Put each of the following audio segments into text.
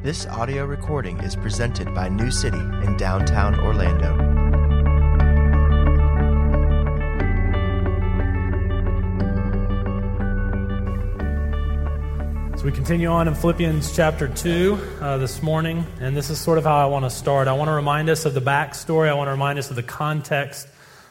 This audio recording is presented by New City in downtown Orlando. So we continue on in Philippians chapter 2 uh, this morning, and this is sort of how I want to start. I want to remind us of the backstory, I want to remind us of the context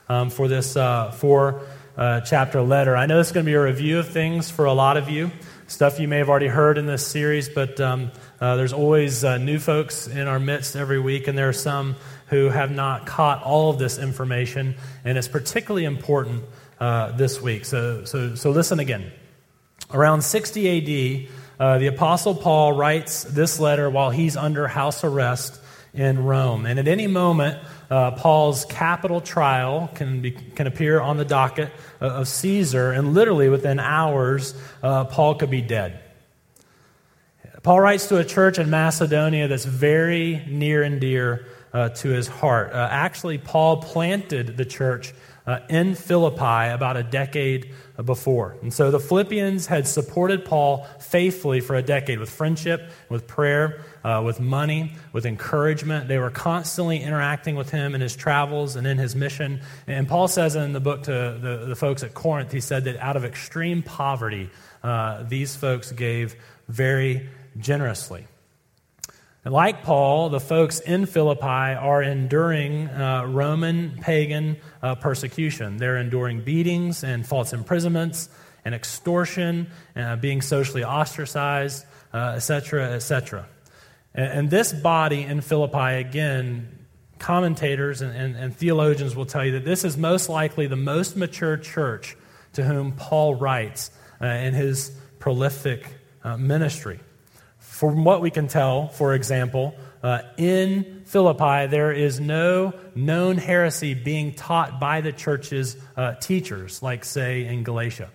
um, for this uh, four uh, chapter letter. I know this is going to be a review of things for a lot of you, stuff you may have already heard in this series, but um, uh, there's always uh, new folks in our midst every week, and there are some who have not caught all of this information, and it's particularly important uh, this week. So, so, so listen again. Around 60 AD, uh, the Apostle Paul writes this letter while he's under house arrest in Rome. And at any moment, uh, Paul's capital trial can, be, can appear on the docket of Caesar, and literally within hours, uh, Paul could be dead. Paul writes to a church in Macedonia that's very near and dear uh, to his heart. Uh, actually, Paul planted the church uh, in Philippi about a decade before. And so the Philippians had supported Paul faithfully for a decade with friendship, with prayer, uh, with money, with encouragement. They were constantly interacting with him in his travels and in his mission. And Paul says in the book to the, the folks at Corinth, he said that out of extreme poverty, uh, these folks gave very generously. And like Paul, the folks in Philippi are enduring uh, Roman pagan uh, persecution. They're enduring beatings and false imprisonments and extortion, uh, being socially ostracized, etc., etc. And, and, this body in Philippi, again, commentators and, and, and theologians will tell you that this is most likely the most mature church to whom Paul writes uh, in his prolific uh, ministry. From what we can tell, for example, uh, in Philippi, there is no known heresy being taught by the church's uh, teachers, like, say, in Galatia.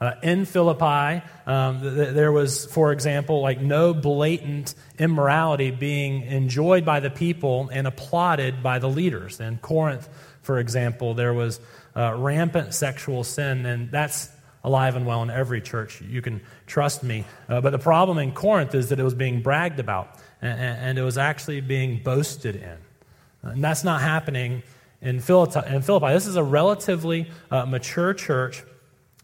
Uh, in Philippi, um, th- there was, for example, like no blatant immorality being enjoyed by the people and applauded by the leaders. In Corinth, for example, there was uh, rampant sexual sin, and that's alive and well in every church. You can trust me. Uh, but the problem in Corinth is that it was being bragged about, and, and it was actually being boasted in. And that's not happening in Philippi. In Philippi. This is a relatively uh, mature church,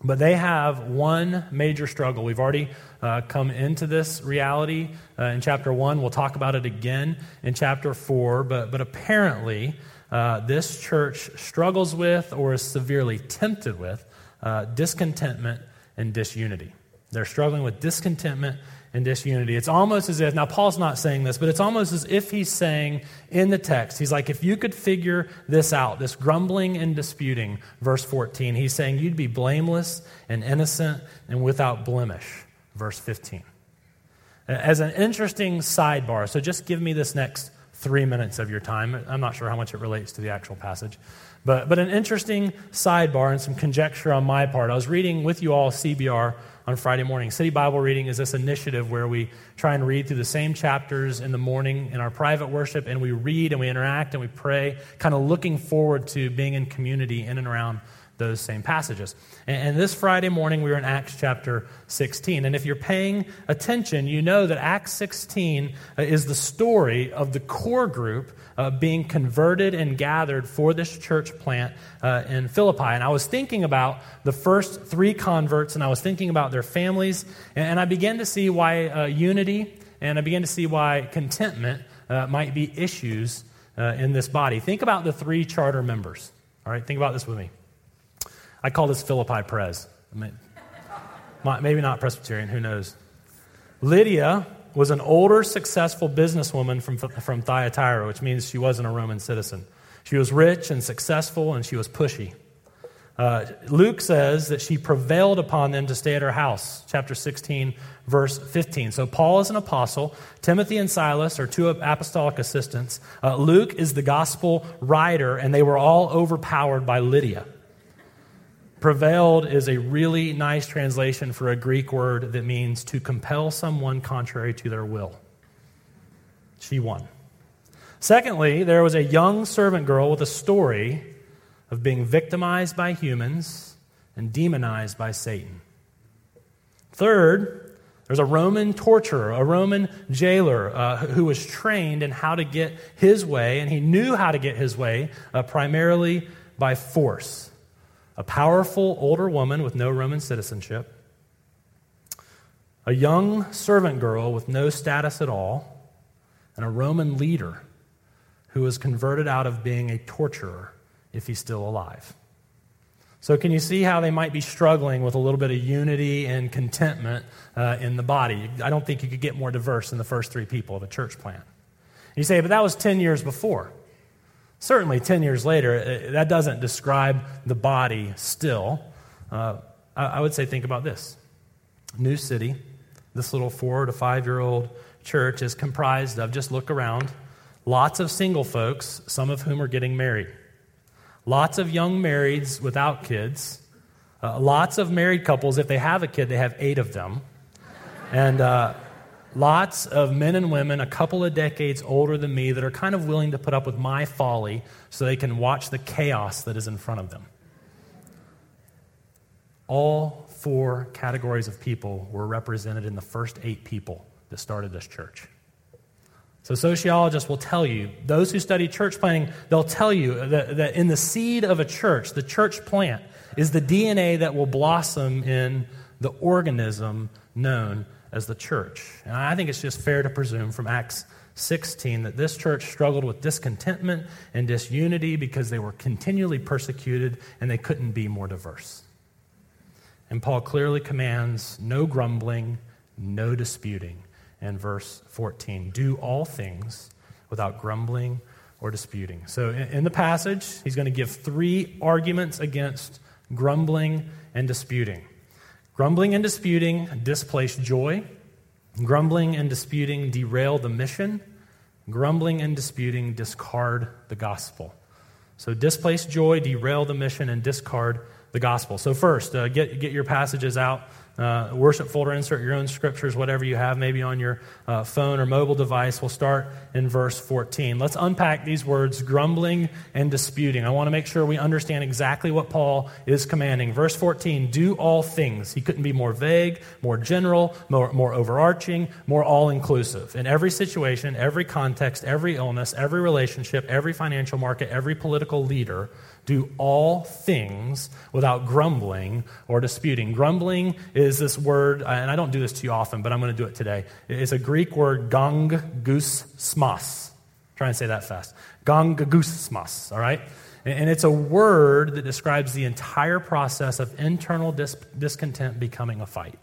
but they have one major struggle. We've already uh, come into this reality uh, in chapter 1. We'll talk about it again in chapter 4. But, but apparently, uh, this church struggles with or is severely tempted with uh, discontentment and disunity. They're struggling with discontentment and disunity. It's almost as if, now Paul's not saying this, but it's almost as if he's saying in the text, he's like, if you could figure this out, this grumbling and disputing, verse 14, he's saying you'd be blameless and innocent and without blemish, verse 15. As an interesting sidebar, so just give me this next three minutes of your time. I'm not sure how much it relates to the actual passage. But, but an interesting sidebar and some conjecture on my part. I was reading with you all CBR on Friday morning. City Bible reading is this initiative where we try and read through the same chapters in the morning in our private worship, and we read and we interact and we pray, kind of looking forward to being in community in and around those same passages. And, and, this Friday morning, we were in Acts chapter 16. And if you're paying attention, you know that Acts 16 uh, is the story of the core group uh, being converted and gathered for this church plant uh, in Philippi. And I was thinking about the first three converts, and I was thinking about their families, and, and I began to see why uh, unity and I began to see why contentment uh, might be issues uh, in this body. Think about the three charter members. All right, think about this with me. I call this Philippi mean, maybe not Presbyterian, who knows? Lydia was an older, successful businesswoman from, from Thyatira, which means she wasn't a Roman citizen. She was rich and successful, and she was pushy. Uh, Luke says that she prevailed upon them to stay at her house, chapter 16, verse 15. So Paul is an apostle. Timothy and Silas are two apostolic assistants. Uh, Luke is the gospel writer, and they were all overpowered by Lydia. Prevailed is a really nice translation for a Greek word that means to compel someone contrary to their will. She won. Secondly, there was a young servant girl with a story of being victimized by humans and demonized by Satan. Third, There's a Roman torturer, a Roman jailer uh, who was trained in how to get his way, and he knew how to get his way uh, primarily by force. A powerful older woman with no Roman citizenship, a young servant girl with no status at all, and a Roman leader who was converted out of being a torturer if he's still alive. So, can you see how they might be struggling with a little bit of unity and contentment uh, in the body? I don't think you could get more diverse than the first three people of a church plant. You say, but that was 10 years before. Certainly, 10 years later, uh, that doesn't describe the body still. Uh, I would say, think about this New City, this little four to five year old church is comprised of, just look around, lots of single folks, some of whom are getting married. Lots of young marrieds without kids. Uh, lots of married couples, if they have a kid, they have eight of them. And uh, lots of men and women a couple of decades older than me that are kind of willing to put up with my folly so they can watch the chaos that is in front of them. All four categories of people were represented in the first eight people that started this church. So, sociologists will tell you, those who study church planting, they'll tell you that, that in the seed of a church, the church plant, is the DNA that will blossom in the organism known as the church. And I think it's just fair to presume from Acts 16 that this church struggled with discontentment and disunity because they were continually persecuted and they couldn't be more diverse. And Paul clearly commands no grumbling, no disputing and verse 14. Do all things without grumbling or disputing. So in the passage, he's going to give three arguments against grumbling and disputing. Grumbling and disputing displace joy. Grumbling and disputing derail the mission. Grumbling and disputing discard the gospel. So displace joy, derail the mission, and discard the gospel. So, first, uh, get, get your passages out uh, worship folder, insert your own scriptures, whatever you have, maybe on your uh, phone or mobile device. We'll start in verse 14. Let's unpack these words grumbling and disputing. I want to make sure we understand exactly what Paul is commanding. Verse 14 do all things. He couldn't be more vague, more general, more, more overarching, more all inclusive. In every situation, every context, every illness, every relationship, every financial market, every political leader, do all things without grumbling or disputing. Grumbling is this word, uh, and I don't do this too often, but I'm going to do it today. It's a Greek word, gong goose smas. Try and say that fast. Gong goose smas, all right? And it's a word that describes the entire process of internal dis- discontent becoming a fight.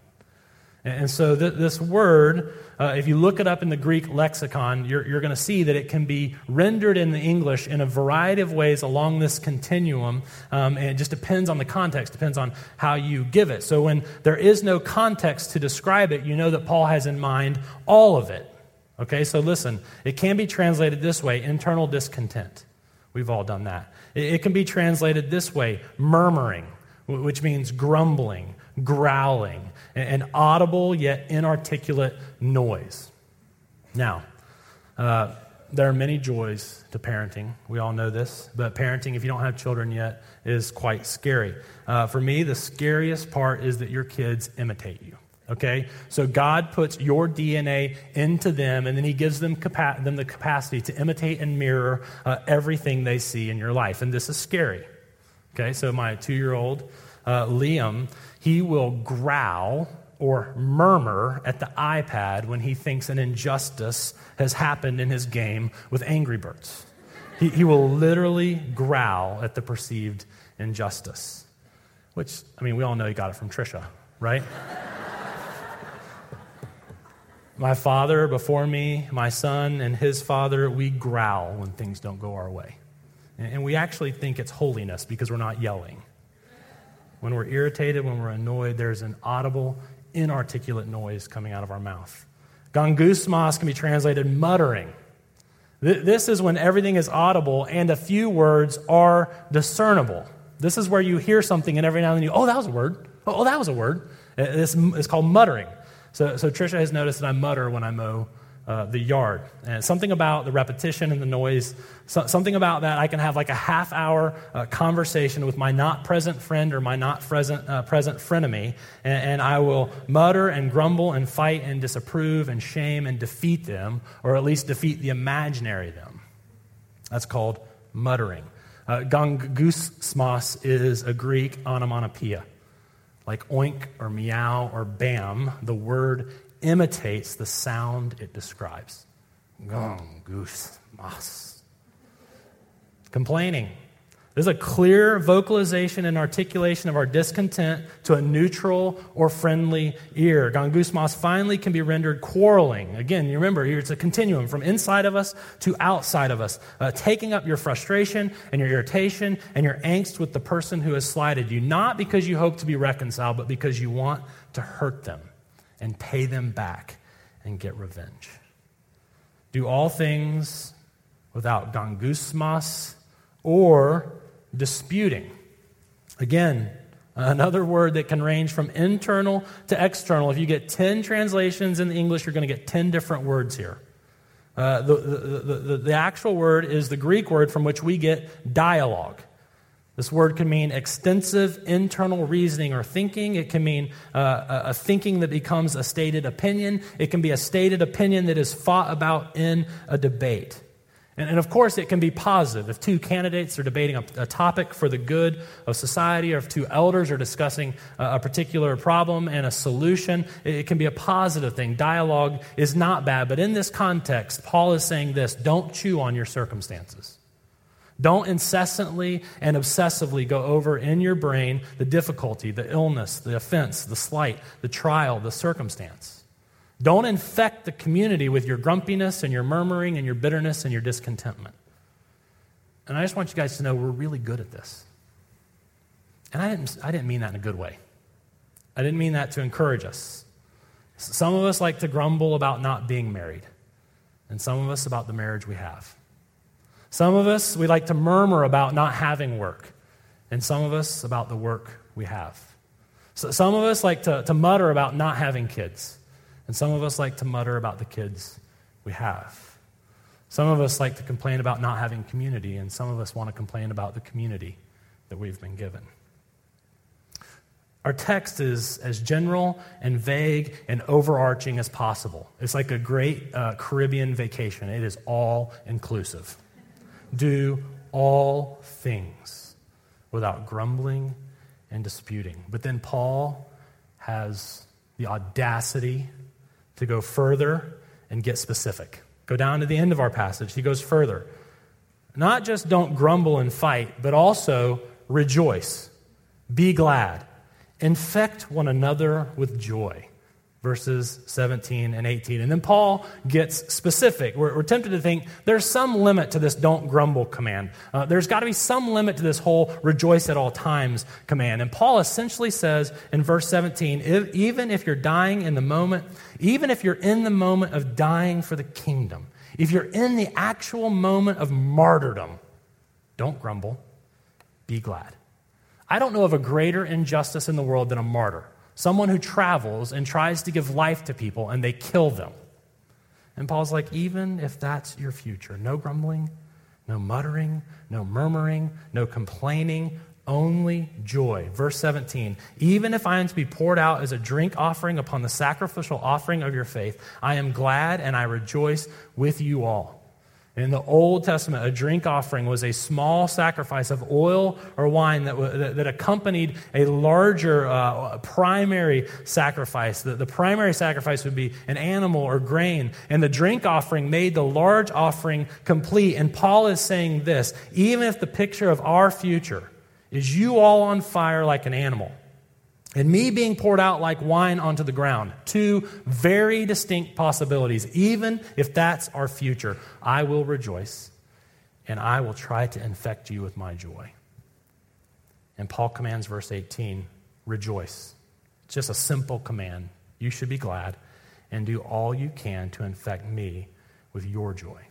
And so, th- this word, uh, if you look it up in the Greek lexicon, you're, you're going to see that it can be rendered in the English in a variety of ways along this continuum. Um, and it just depends on the context, depends on how you give it. So, when there is no context to describe it, you know that Paul has in mind all of it. Okay, so listen, it can be translated this way internal discontent. We've all done that. It, it can be translated this way murmuring, which means grumbling, growling an audible yet inarticulate noise. Now, uh, there are many joys to parenting. We all know this, but parenting, if you don't have children yet, is quite scary. Uh, for me, the scariest part is that your kids imitate you. Okay? So God puts your DNA into them, and then He gives them, capa- them the capacity to imitate and mirror uh, everything they see in your life. And this is scary. Okay? So my two year old, uh, Liam, he will growl or murmur at the iPad when he thinks an injustice has happened in his game with Angry Birds. He, he will literally growl at the perceived injustice, which, I mean, we all know he got it from Trisha, right? my father before me, my son, and his father, we growl when things don't go our way. And we actually think it's holiness because we're not yelling. When we're irritated, when we're annoyed, there's an audible, inarticulate noise coming out of our mouth. Gongusmas can be translated muttering. This is when everything is audible and a few words are discernible. This is where you hear something and every now and then you, oh, that was a word. Oh, oh that was a word. Uh, this is called muttering. So, so Trisha has noticed that I mutter when I mow uh, the yard. And something about the repetition and the noise, so, something about that, I can have like a half hour uh, conversation with my not present friend or my not present, uh, present frenemy, and, and I will mutter and grumble and fight and disapprove and shame and defeat them, or at least defeat the imaginary them. That's called muttering. Uh, gongusmos is a Greek onomatopoeia. Like oink or meow or bam, the word imitates the sound it describes. Gong, goose, moss. Complaining. There's a clear vocalization and articulation of our discontent to a neutral or friendly ear. Gongusmos finally can be rendered quarreling. Again, you remember here it's a continuum from inside of us to outside of us, uh, taking up your frustration and your irritation and your angst with the person who has slighted you, not because you hope to be reconciled, but because you want to hurt them and pay them back and get revenge. Do all things without gongusmos or disputing. Again, another word that can range from internal to external. If you get 10 translations in the English, you're going to get 10 different words here. Uh, the, the, the, the actual word is the Greek word from which we get dialogue. This word can mean extensive internal reasoning or thinking. It can mean uh, a thinking that becomes a stated opinion. It can be a stated opinion that is fought about in a debate. And, and of course, it can be positive. If two candidates are debating a, a, topic for the good of society, or if two elders are discussing a, a particular problem and a solution, it, it can be a positive thing. Dialogue is not bad. But in this context, Paul is saying this don't chew on your circumstances. Don't incessantly and obsessively go over in your brain the difficulty, the illness, the offense, the slight, the trial, the circumstance. Don't infect the community with your grumpiness and your murmuring and your bitterness and your discontentment. And I just want you guys to know we're really good at this. And I didn't, I didn't mean that in a good way. I didn't mean that to encourage us. Some of us like to grumble about not being married, and some of us about the marriage we have. Some of us, we like to murmur about not having work, and some of us about the work we have. So some of us like to, to mutter about not having kids, and some of us like to mutter about the kids we have. Some of us like to complain about not having community, and some of us want to complain about the community that we've been given. Our text is as general and vague and overarching as possible. It's like a great uh, Caribbean vacation, it is all inclusive do all things without grumbling and disputing. But then Paul has the audacity to go further and get specific. Go down to the end of our passage. He goes further. Not just don't grumble and fight, but also rejoice. Be glad. Infect one another with joy verses 17 and 18. And then Paul gets specific. We're, we're tempted to think there's some limit to this don't grumble command. Uh, there's got to be some limit to this whole rejoice at all times command. And Paul essentially says in verse 17 if, even if you're dying in the moment, even if you're in the moment of dying for the kingdom, if you're in the actual moment of martyrdom, don't grumble, be glad. I don't know of a greater injustice in the world than a martyr someone who travels and tries to give life to people and they kill them. And Paul's like, even if that's your future, no grumbling, no muttering, no murmuring, no complaining, only joy. Verse 17 Even if I am to be poured out as a drink offering upon the sacrificial offering of your faith, I am glad and I rejoice with you all. In the Old Testament, a drink offering was a small sacrifice of oil or wine that, that, accompanied a larger uh, primary sacrifice. The, the primary sacrifice would be an animal or grain, and the drink offering made the large offering complete. And Paul is saying this even if the picture of our future is you all on fire like an animal, and me being poured out like wine onto the ground. Two very distinct possibilities. Even if that's our future, I will rejoice and I will try to infect you with my joy. And Paul commands, verse 18, rejoice. It's just a simple command. You should be glad and do all you can to infect me with your joy.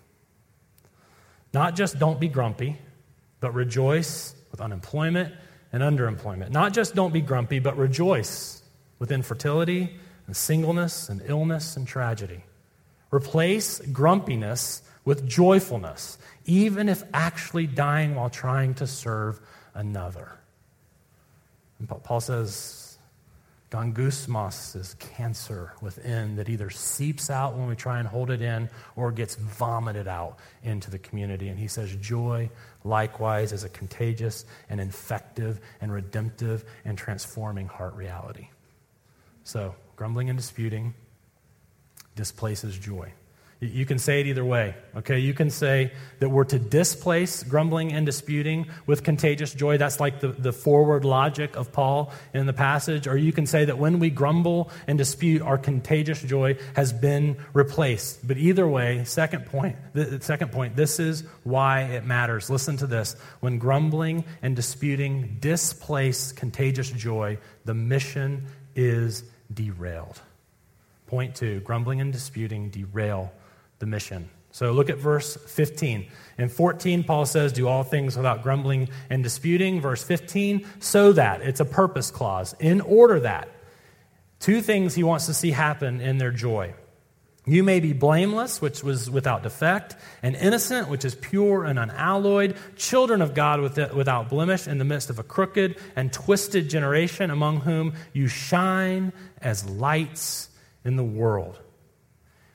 Not just don't be grumpy, but rejoice with unemployment and underemployment. Not just don't be grumpy, but rejoice with infertility and singleness and illness and tragedy. Replace grumpiness with joyfulness, even if actually dying while trying to serve another. And Paul says, Gongusmos is cancer within that either seeps out when we try and hold it in or gets vomited out into the community. And he says, Joy, likewise, is a contagious and infective and redemptive and transforming heart reality. So, grumbling and disputing displaces joy. You can say it either way, okay? You can say that we're to displace grumbling and disputing with contagious joy. That's like the, the forward logic of Paul in the passage. Or you can say that when we grumble and dispute, our contagious joy has been replaced. But either way, second point, the second point, this is why it matters. Listen to this. When grumbling and disputing displace contagious joy, the mission is derailed. Point two grumbling and disputing derail the mission. So look at verse 15. In 14, Paul says, Do all things without grumbling and disputing. Verse 15, so that. It's a purpose clause. In order that. Two things he wants to see happen in their joy. You may be blameless, which was without defect, and innocent, which is pure and unalloyed, children of God without blemish in the midst of a crooked and twisted generation, among whom you shine as lights in the world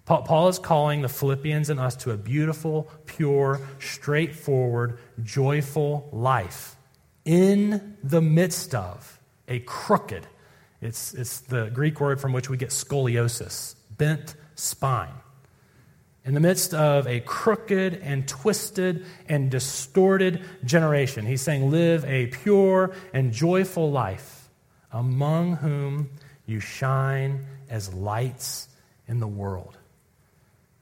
Paul is calling the Philippians and us to a beautiful, pure, straightforward, joyful life in the midst of a crooked, it's, it's the Greek word from which we get scoliosis, bent spine. In the midst of a crooked and twisted and distorted generation, he's saying, Live a pure and joyful life among whom you shine as lights in the world.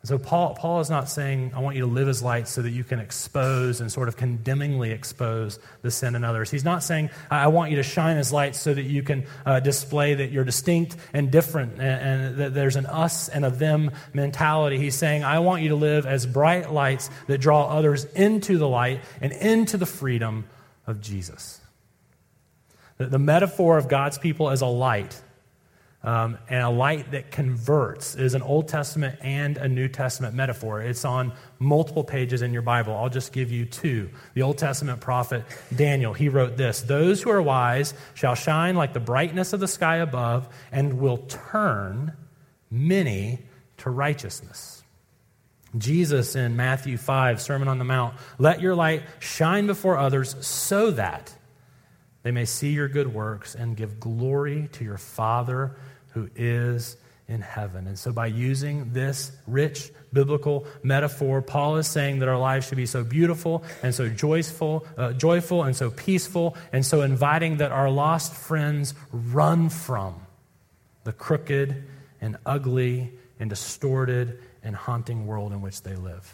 So Paul, Paul is not saying, I want you to live as light so that you can expose and sort of condemningly expose the sin in others. He's not saying, I want you to shine as light so that you can uh, display that you're distinct and different and, and that there's an us and a them mentality. He's saying, I want you to live as bright lights that draw others into the light and into the freedom of Jesus. The, the metaphor of God's people as a light um, and a light that converts is an Old Testament and a New Testament metaphor. It's on multiple pages in your Bible. I'll just give you two. The Old Testament prophet Daniel, he wrote this Those who are wise shall shine like the brightness of the sky above and will turn many to righteousness. Jesus in Matthew 5, Sermon on the Mount, let your light shine before others so that they may see your good works and give glory to your Father who is in heaven. And so, by using this rich biblical metaphor, Paul is saying that our lives should be so beautiful and so joyful, uh, joyful and so peaceful and so inviting that our lost friends run from the crooked and ugly and distorted and haunting world in which they live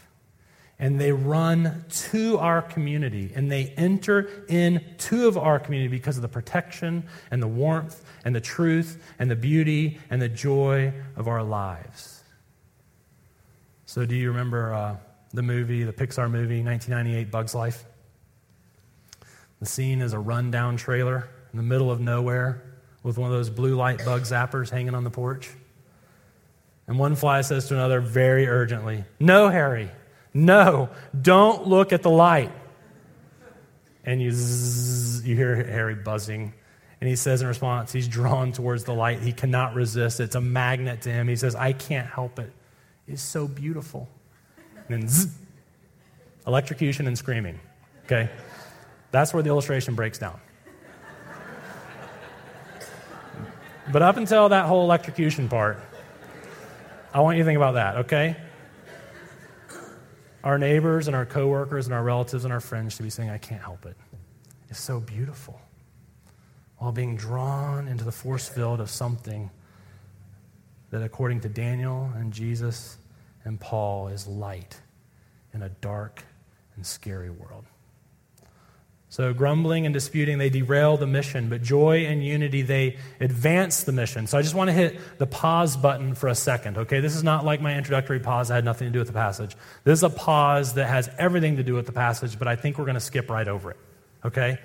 and they run to our community and they enter into of our community because of the protection and the warmth and the truth and the beauty and the joy of our lives. So, do you remember uh, the movie, the Pixar movie, 1998 Bugs Life? The scene is a rundown trailer in the middle of nowhere with one of those blue light bug zappers hanging on the porch. And one fly says to another very urgently, No, Harry, no, don't look at the light. And you, zzz, you hear Harry buzzing. And he says in response, he's drawn towards the light. He cannot resist. It's a magnet to him. He says, I can't help it. It's so beautiful. And then zzz, electrocution and screaming. Okay? That's where the illustration breaks down. But up until that whole electrocution part, I want you to think about that, okay? Our neighbors and our coworkers and our relatives and our friends should be saying, I can't help it. It's so beautiful. While being drawn into the force field of something that, according to Daniel and Jesus and Paul, is light in a dark and scary world. So, grumbling and disputing, they derail the mission, but joy and unity, they advance the mission. So, I just want to hit the pause button for a second, okay? This is not like my introductory pause that had nothing to do with the passage. This is a pause that has everything to do with the passage, but I think we're going to skip right over it, okay?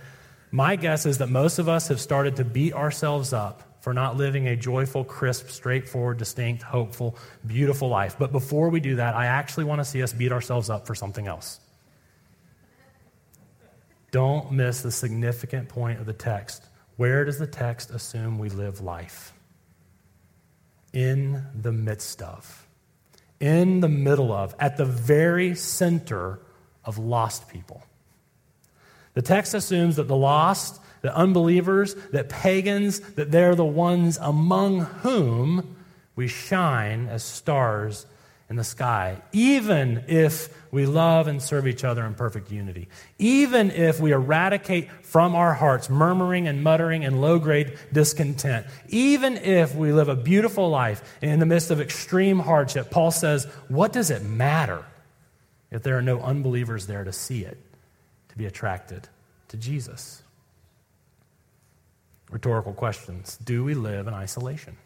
My guess is that most of us have started to beat ourselves up for not living a joyful, crisp, straightforward, distinct, hopeful, beautiful life. But before we do that, I actually want to see us beat ourselves up for something else. Don't miss the significant point of the text. Where does the text assume we live life? In the midst of, in the middle of, at the very center of lost people. The text assumes that the lost, the unbelievers, that pagans, that they're the ones among whom we shine as stars in the sky, even if we love and serve each other in perfect unity. Even if we eradicate from our hearts murmuring and muttering and low grade discontent. Even if we live a beautiful life in the midst of extreme hardship, Paul says, What does it matter if there are no unbelievers there to see it, to be attracted to Jesus? Rhetorical questions Do we live in isolation?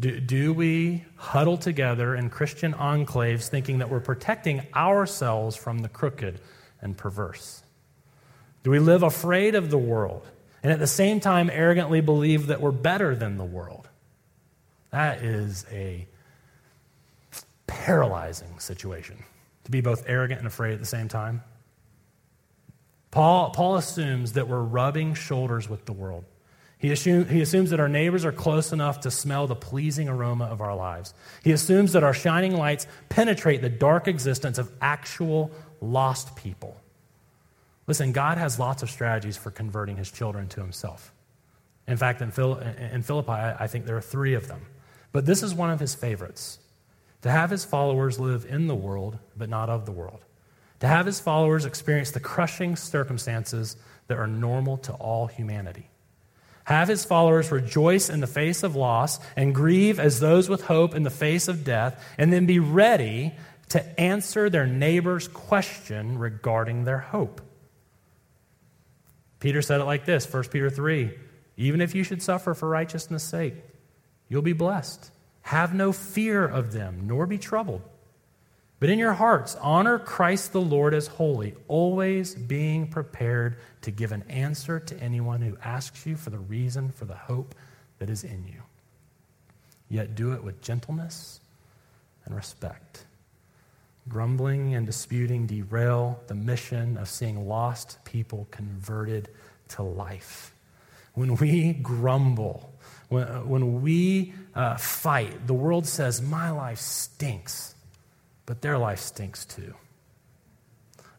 Do, do we huddle together in Christian enclaves thinking that we're protecting ourselves from the crooked and perverse? Do we live afraid of the world and at the same time arrogantly believe that we're better than the world? That is a paralyzing situation to be both arrogant and afraid at the same time. Paul, Paul assumes that we're rubbing shoulders with the world. He, assume, he assumes that our neighbors are close enough to smell the pleasing aroma of our lives. He assumes that our shining lights penetrate the dark existence of actual lost people. Listen, God has lots of strategies for converting his children to himself. In fact, in, Phil, in Philippi, I think there are three of them. But this is one of his favorites to have his followers live in the world, but not of the world. To have his followers experience the crushing circumstances that are normal to all humanity. Have his followers rejoice in the face of loss and grieve as those with hope in the face of death, and then be ready to answer their neighbor's question regarding their hope. Peter said it like this 1 Peter 3 Even if you should suffer for righteousness' sake, you'll be blessed. Have no fear of them, nor be troubled. But in your hearts, honor Christ the Lord as holy, always being prepared to give an answer to anyone who asks you for the reason for the hope that is in you. Yet do it with gentleness and respect. Grumbling and disputing derail the mission of seeing lost people converted to life. When we grumble, when, when we uh, fight, the world says, My life stinks but their life stinks too.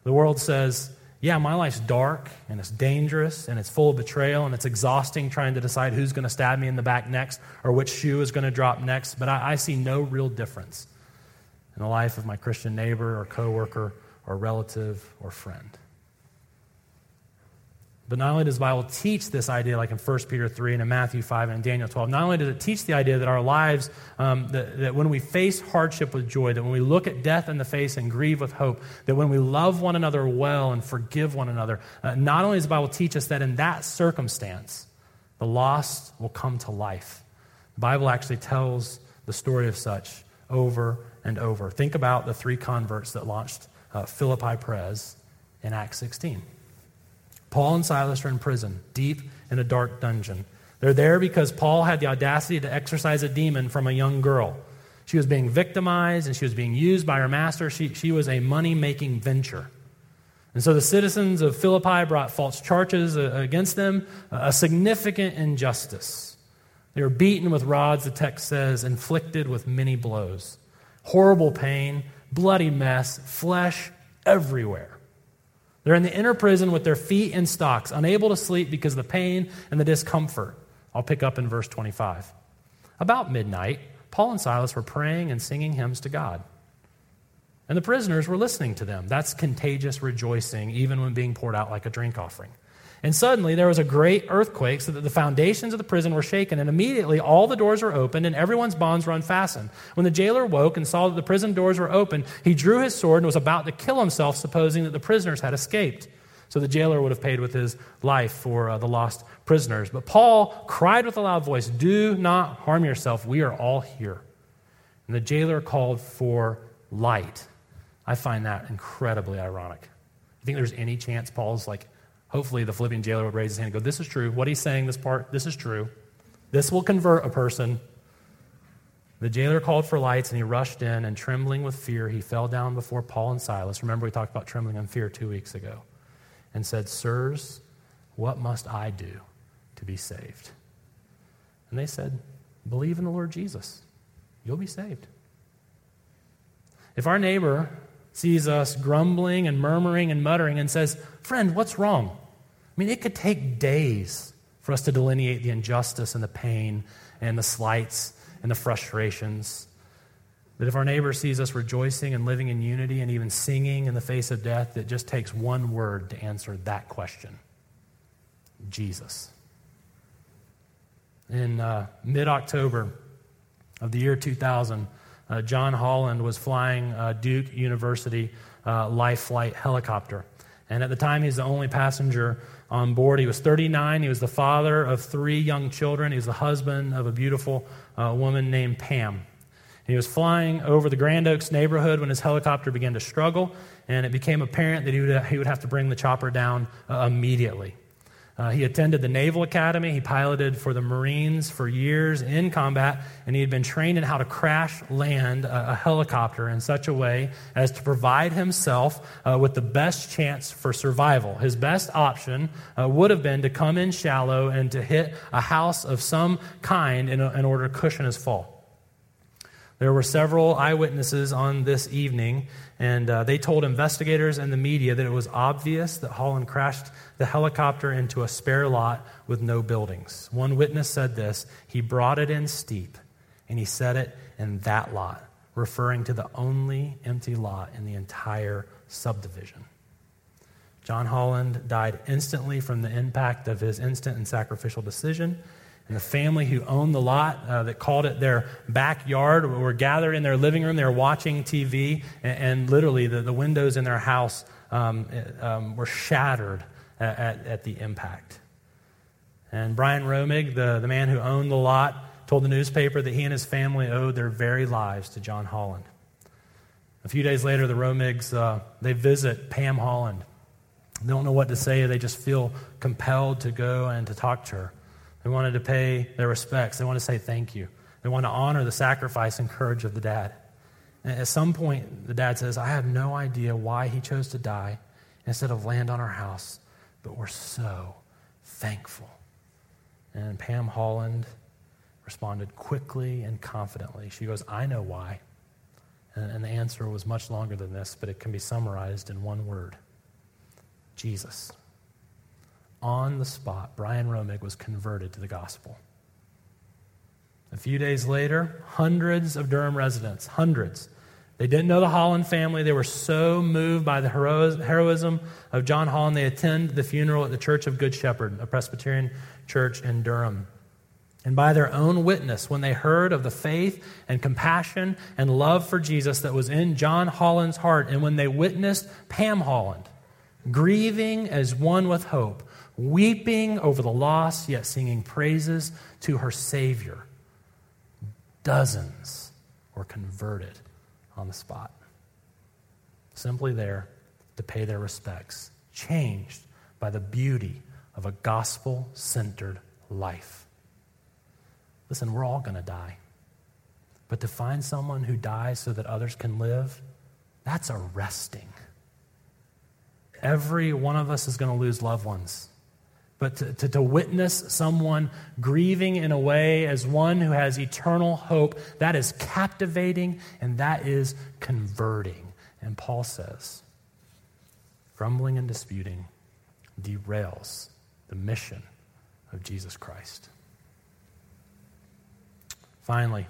The world says, yeah, my life's dark and it's dangerous and it's full of betrayal and it's exhausting trying to decide who's going to stab me in the back next or which shoe is going to drop next, but I, I see no real difference in the life of my Christian neighbor or coworker or relative or friend. But not only does the Bible teach this idea, like in 1 Peter 3 and in Matthew 5 and in Daniel 12, not only does it teach the idea that our lives, um, that, that when we face hardship with joy, that when we look at death in the face and grieve with hope, that when we love one another well and forgive one another, uh, not only does the Bible teach us that in that circumstance, the lost will come to life. The Bible actually tells the story of such over and over. Think about the three converts that launched uh, Philippi Pres in Acts 16. Paul and Silas are in prison, deep in a dark dungeon. They're there because Paul had the audacity to exorcise a demon from a young girl. She was being victimized and she was being used by her master. She, she was a money making venture. And so the citizens of Philippi brought false charges uh, against them, a significant injustice. They were beaten with rods, the text says, inflicted with many blows. Horrible pain, bloody mess, flesh everywhere. They're in the inner prison with their feet in stocks, unable to sleep because of the pain and the discomfort. I'll pick up in verse 25. About midnight, Paul and Silas were praying and singing hymns to God. And the prisoners were listening to them. That's contagious rejoicing, even when being poured out like a drink offering. And suddenly there was a great earthquake, so that the foundations of the prison were shaken, and immediately all the doors were opened, and everyone's bonds were unfastened. When the jailer woke and saw that the prison doors were open, he drew his sword and was about to kill himself, supposing that the prisoners had escaped. So the jailer would have paid with his life for uh, the lost prisoners. But Paul cried with a loud voice, Do not harm yourself. We are all here. And the jailer called for light. I find that incredibly ironic. You think there's any chance Paul's like, Hopefully, the Philippian jailer would raise his hand and go, This is true. What he's saying, this part, this is true. This will convert a person. The jailer called for lights and he rushed in, and trembling with fear, he fell down before Paul and Silas. Remember, we talked about trembling and fear two weeks ago, and said, Sirs, what must I do to be saved? And they said, Believe in the Lord Jesus. You'll be saved. If our neighbor sees us grumbling and murmuring and muttering and says, Friend, what's wrong? I mean, it could take days for us to delineate the injustice and the pain and the slights and the frustrations. But if our neighbor sees us rejoicing and living in unity and even singing in the face of death, it just takes one word to answer that question Jesus. In uh, mid October of the year 2000, uh, John Holland was flying uh, Duke University uh, Life Flight helicopter. And at the time, he's the only passenger on board. He was 39. He was the father of three young children. He was the husband of a beautiful uh, woman named Pam. He was flying over the Grand Oaks neighborhood when his helicopter began to struggle, and it became apparent that he would, he would have to bring the chopper down uh, immediately. Uh, he attended the Naval Academy. He piloted for the Marines for years in combat, and he had been trained in how to crash land a, a helicopter in such a way as to provide himself uh, with the best chance for survival. His best option uh, would have been to come in shallow and to hit a house of some kind in, a, in order to cushion his fall. There were several eyewitnesses on this evening, and uh, they told investigators and the media that it was obvious that Holland crashed the helicopter into a spare lot with no buildings. One witness said this He brought it in steep, and he set it in that lot, referring to the only empty lot in the entire subdivision. John Holland died instantly from the impact of his instant and sacrificial decision and the family who owned the lot uh, that called it their backyard were gathered in their living room. They were watching TV, and, and literally the, the, windows in their house um, um, were shattered at, at, at, the impact. And Brian Romig, the, the man who owned the lot, told the newspaper that he and his family owed their very lives to John Holland. A few days later, the Romigs, uh, they visit Pam Holland. They don't know what to say. They just feel compelled to go and to talk to her. They wanted to pay their respects. They want to say thank you. They want to honor the sacrifice and courage of the dad. And at some point, the dad says, I have no idea why he chose to die instead of land on our house, but we're so thankful. And Pam Holland responded quickly and confidently. She goes, I know why. And, and the answer was much longer than this, but it can be summarized in one word Jesus on the spot, Brian Romig was converted to the gospel. A few days later, hundreds of Durham residents, hundreds, they didn't know the Holland family. They were so moved by the heroism of John Holland, they attend the funeral at the Church of Good Shepherd, a Presbyterian church in Durham. And by their own witness, when they heard of the faith and compassion and love for Jesus that was in John Holland's heart, and when they witnessed Pam Holland grieving as one with hope, weeping over the loss, yet singing praises to her Savior. Dozens were converted on the spot. Simply there to pay their respects, changed by the beauty of a gospel centered life. Listen, we're all going to die. But to find someone who dies so that others can live, that's arresting. Every one of us is going to lose loved ones. But to, to, to, witness someone grieving in a way as one who has eternal hope, that is captivating and that is converting. And Paul says, grumbling and disputing derails the mission of Jesus Christ. Finally,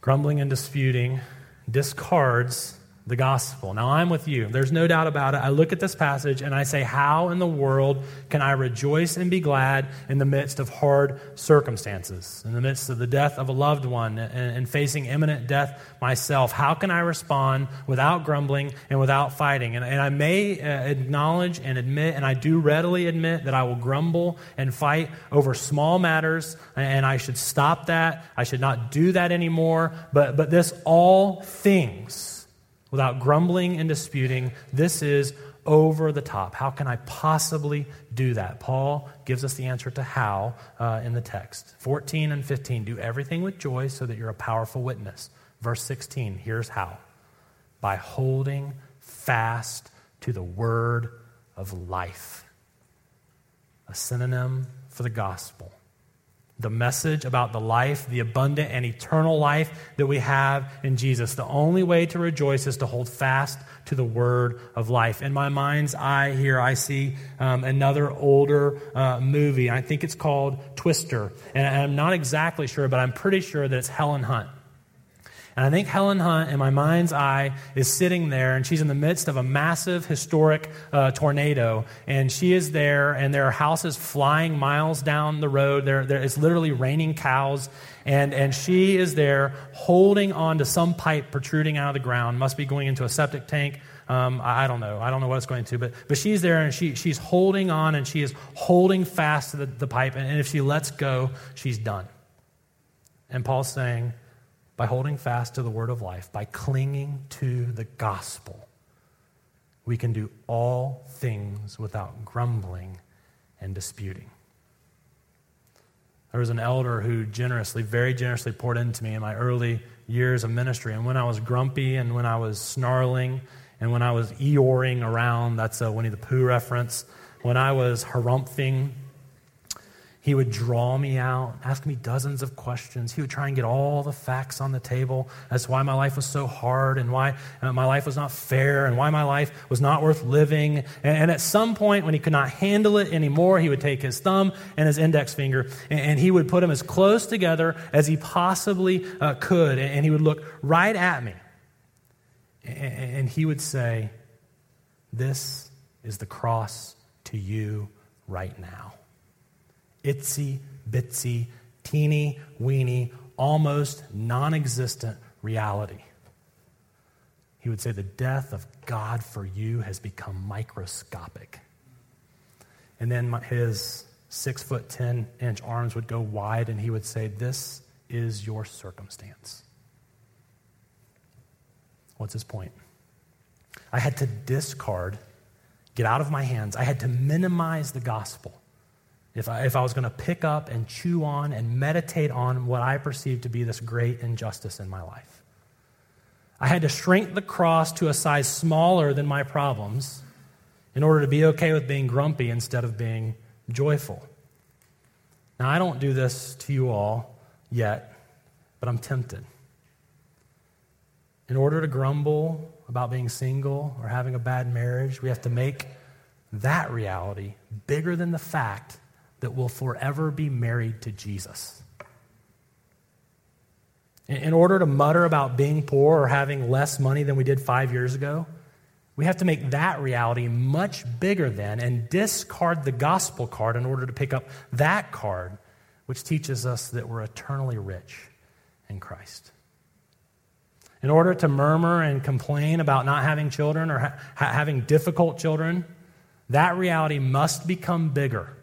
grumbling and disputing discards the gospel. Now, I'm with you. There's no doubt about it. I look at this passage and I say, How in the world can I rejoice and be glad in the midst of hard circumstances, in the midst of the death of a loved one and, facing imminent death myself? How can I respond without grumbling and without fighting? And, and I may uh, acknowledge and admit, and I do readily admit, that I will grumble and fight over small matters, and I should stop that. I should not do that anymore. But, but this all things without grumbling and disputing. This is over the top. How can I possibly do that? Paul gives us the answer to how uh, in the text. 14 and 15 do everything with joy so that you're a powerful witness. Verse 16, here's how by holding fast to the word of life, a synonym for the gospel the message about the life, the abundant and eternal life that we have in Jesus. The only way to rejoice is to hold fast to the word of life. In my mind's eye here, I see um, another older uh, movie. I think it's called Twister. And I'm not exactly sure, but I'm pretty sure that it's Helen Hunt. And I think Helen Hunt, in my mind's eye, is sitting there, and she's in the midst of a massive historic uh, tornado. And she is there, and there are houses flying miles down the road. There, there, it's literally raining cows. And, and she is there holding on to some pipe protruding out of the ground, must be going into a septic tank. Um, I, don't know. I don't know what it's going to, but, but she's there and she, she's holding on and she is holding fast to the, the pipe. And, and if she lets go, she's done. And Paul's saying, by holding fast to the word of life, by clinging to the gospel, we can do all things without grumbling and disputing. There was an elder who generously, very generously poured into me in my early years of ministry. And when I was grumpy and when I was snarling and when I was Eeyoring around, that's a Winnie the Pooh reference, when I was harumphing he would draw me out, ask me dozens of questions. He would try and get all the facts on the table as to why my life was so hard and why uh, my life was not fair and why my life was not worth living. And, at some point, when he could not handle it anymore, he would take his thumb and his index finger and, he would put them as close together as he possibly uh, could. And, he would look right at me. and he would say, This is the cross to you right now itsy bitsy, teeny weeny, almost non existent reality. He would say, The death of God for you has become microscopic. And then his six foot, 10 inch arms would go wide, and he would say, This is your circumstance. What's his point? I had to discard, get out of my hands, I had to minimize the gospel if I, if I was going to pick up and chew on and meditate on what I perceived to be this great injustice in my life. I had to shrink the cross to a size smaller than my problems in order to be okay with being grumpy instead of being joyful. Now, I don't do this to you all yet, but I'm tempted. In order to grumble about being single or having a bad marriage, we have to make that reality bigger than the fact that will forever be married to Jesus. In order to mutter about being poor or having less money than we did five years ago, we have to make that reality much bigger than and discard the gospel card in order to pick up that card, which teaches us that we're eternally rich in Christ. In order to murmur and complain about not having children or ha- having difficult children, that reality must become bigger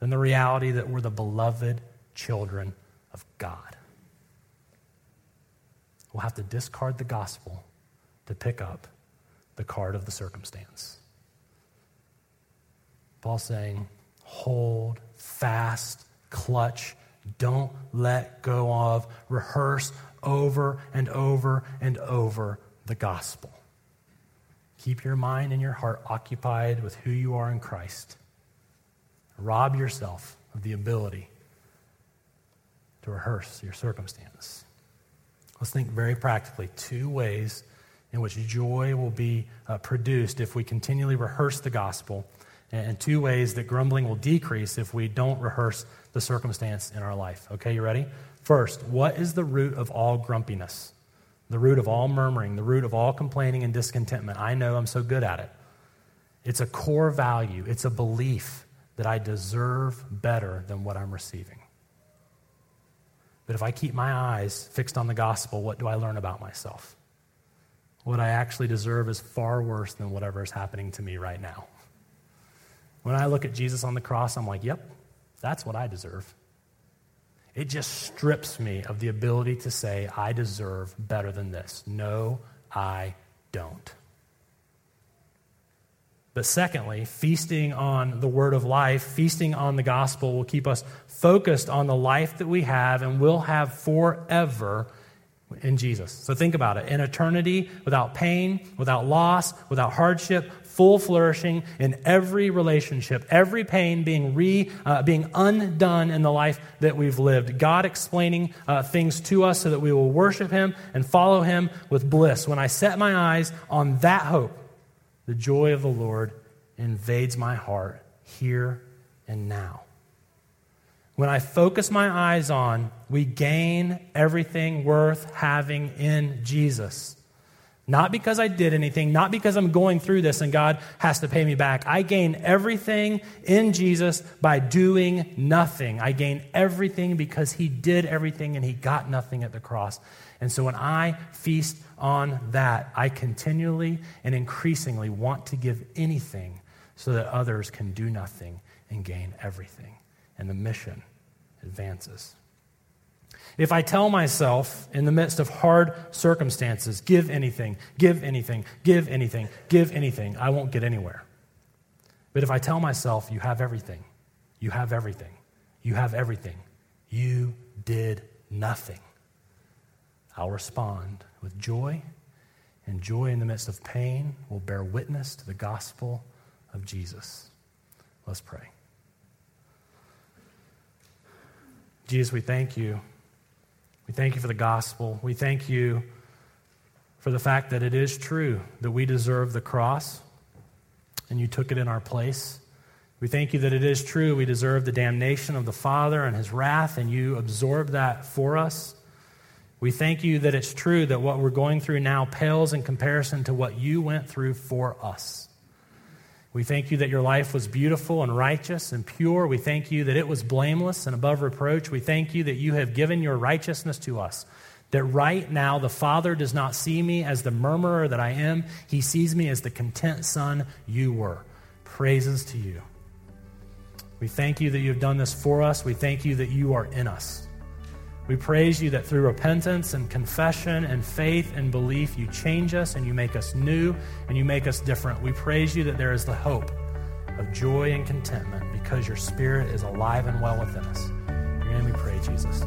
than the reality that we're the beloved children of God. We'll have to discard the gospel to pick up the card of the circumstance. Paul's saying, hold fast, clutch, don't let go of, rehearse over and over and over the gospel. Keep your mind and your heart occupied with who you are in Christ rob yourself of the ability to rehearse your circumstance. Let's think very practically two ways in which joy will be uh, produced if we continually rehearse the gospel, and two ways that grumbling will decrease if we don't rehearse the circumstance in our life. Okay, you ready? First, what is the root of all grumpiness? The root of all murmuring, the root of all complaining and discontentment. I know I'm so good at it. It's a core value, it's a belief that I deserve better than what I'm receiving. But if I keep my eyes fixed on the gospel, what do I learn about myself? What I actually deserve is far worse than whatever is happening to me right now. When I look at Jesus on the cross, I'm like, yep, that's what I deserve. It just strips me of the ability to say, I deserve better than this. No, I don't. But secondly, feasting on the word of life, feasting on the gospel will keep us focused on the life that we have and will have forever in Jesus. So think about it. In eternity, without pain, without loss, without hardship, full flourishing in every relationship, every pain being re, uh, being undone in the life that we've lived. God explaining uh, things to us so that we will worship Him and follow Him with bliss. When I set my eyes on that hope, the joy of the Lord invades my heart here and now. When I focus my eyes on, we gain everything worth having in Jesus. Not because I did anything, not because I'm going through this and God has to pay me back. I gain everything in Jesus by doing nothing. I gain everything because He did everything and He got nothing at the cross. And so when I feast on that, I continually and increasingly want to give anything so that others can do nothing and gain everything. And the mission advances. If I tell myself in the midst of hard circumstances, give anything, give anything, give anything, give anything, I won't get anywhere. But if I tell myself, you have everything, you have everything, you have everything, you did nothing, I'll respond with joy, and joy in the midst of pain will bear witness to the gospel of Jesus. Let's pray. Jesus, we thank you we thank you for the gospel. We thank you for the fact that it is true that we deserve the cross and you took it in our place. We thank you that it is true we deserve the damnation of the Father and his wrath, and you absorbed that for us. We thank you that it's true that what we're going through now pales in comparison to what you went through for us. We thank you that your life was beautiful and righteous and pure. We thank you that it was blameless and above reproach. We thank you that you have given your righteousness to us. That right now the Father does not see me as the murmurer that I am, He sees me as the content Son you were. Praises to you. We thank you that you have done this for us. We thank you that you are in us. We praise you that through repentance and confession and faith and belief, you change us and you make us new and you make us different. We praise you that there is the hope of joy and contentment because your spirit is alive and well within us. In your name we pray, Jesus.